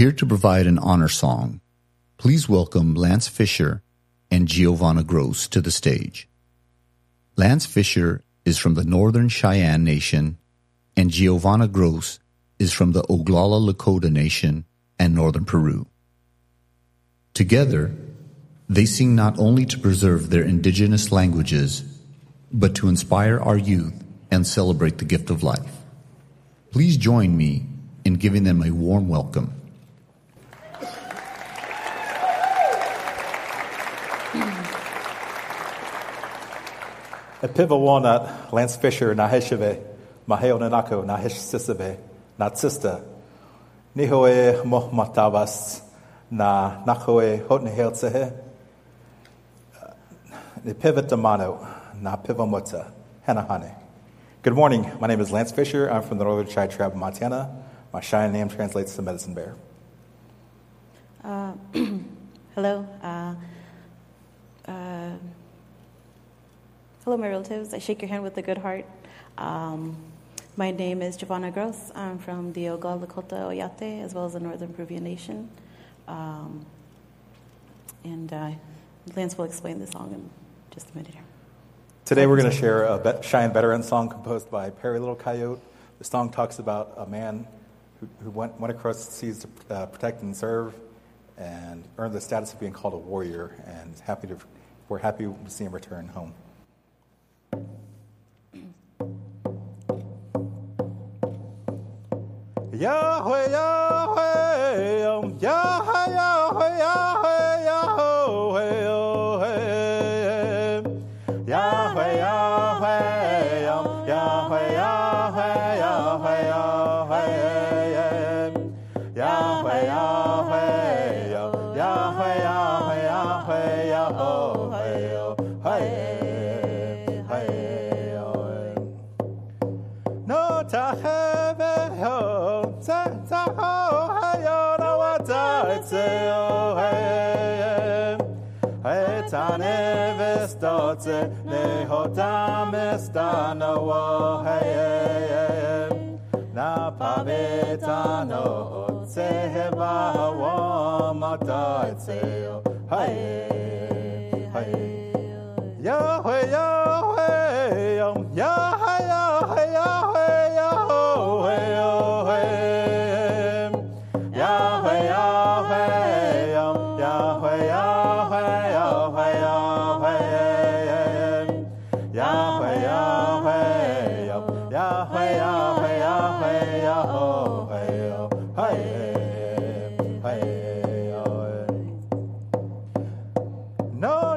Here to provide an honor song, please welcome Lance Fisher and Giovanna Gross to the stage. Lance Fisher is from the Northern Cheyenne Nation, and Giovanna Gross is from the Oglala Lakota Nation and Northern Peru. Together, they sing not only to preserve their indigenous languages, but to inspire our youth and celebrate the gift of life. Please join me in giving them a warm welcome. Epiva walnut, Lance Fisher, Nahesheve, Maheo Nanako, Nahesh Sisave, Natsista, Nihoe Mohmatavas, Na Nakoe Hotneheltsehe, Epiva Damano, Na Pivamuta, Hanahane. Good morning. My name is Lance Fisher. I'm from the Northern Cheyenne Tribe of Montana. My Cheyenne name translates to medicine bear. Uh, hello. Uh, hello, my relatives. I shake your hand with a good heart. Um, my name is Giovanna Gross. I'm from the Oglala Lakota Oyate, as well as the Northern Peruvian Nation. Um, and uh, Lance will explain the song in just a minute here. Today we're going to share a Cheyenne veteran song composed by Perry Little Coyote. The song talks about a man who, who went, went across the seas to uh, protect and serve and earned the status of being called a warrior. And happy to, we're happy to see him return home. 呀嘿呀嘿哟，呀嘿呀嘿呀嘿呀嘿哟嘿，呀嘿呀嘿哟，呀嘿呀嘿呀嘿呀嘿哟嘿，呀嘿呀嘿哟，呀嘿呀嘿呀嘿呀嘿哟嘿，嘿哟嘿哟。诺塔黑。Dotze, Nehotam estano oheem. Na pavetano otseheba wamata etseo. Hey, hey. Yo, hey, yo.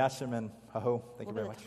Yasemin Haho, thank you very much.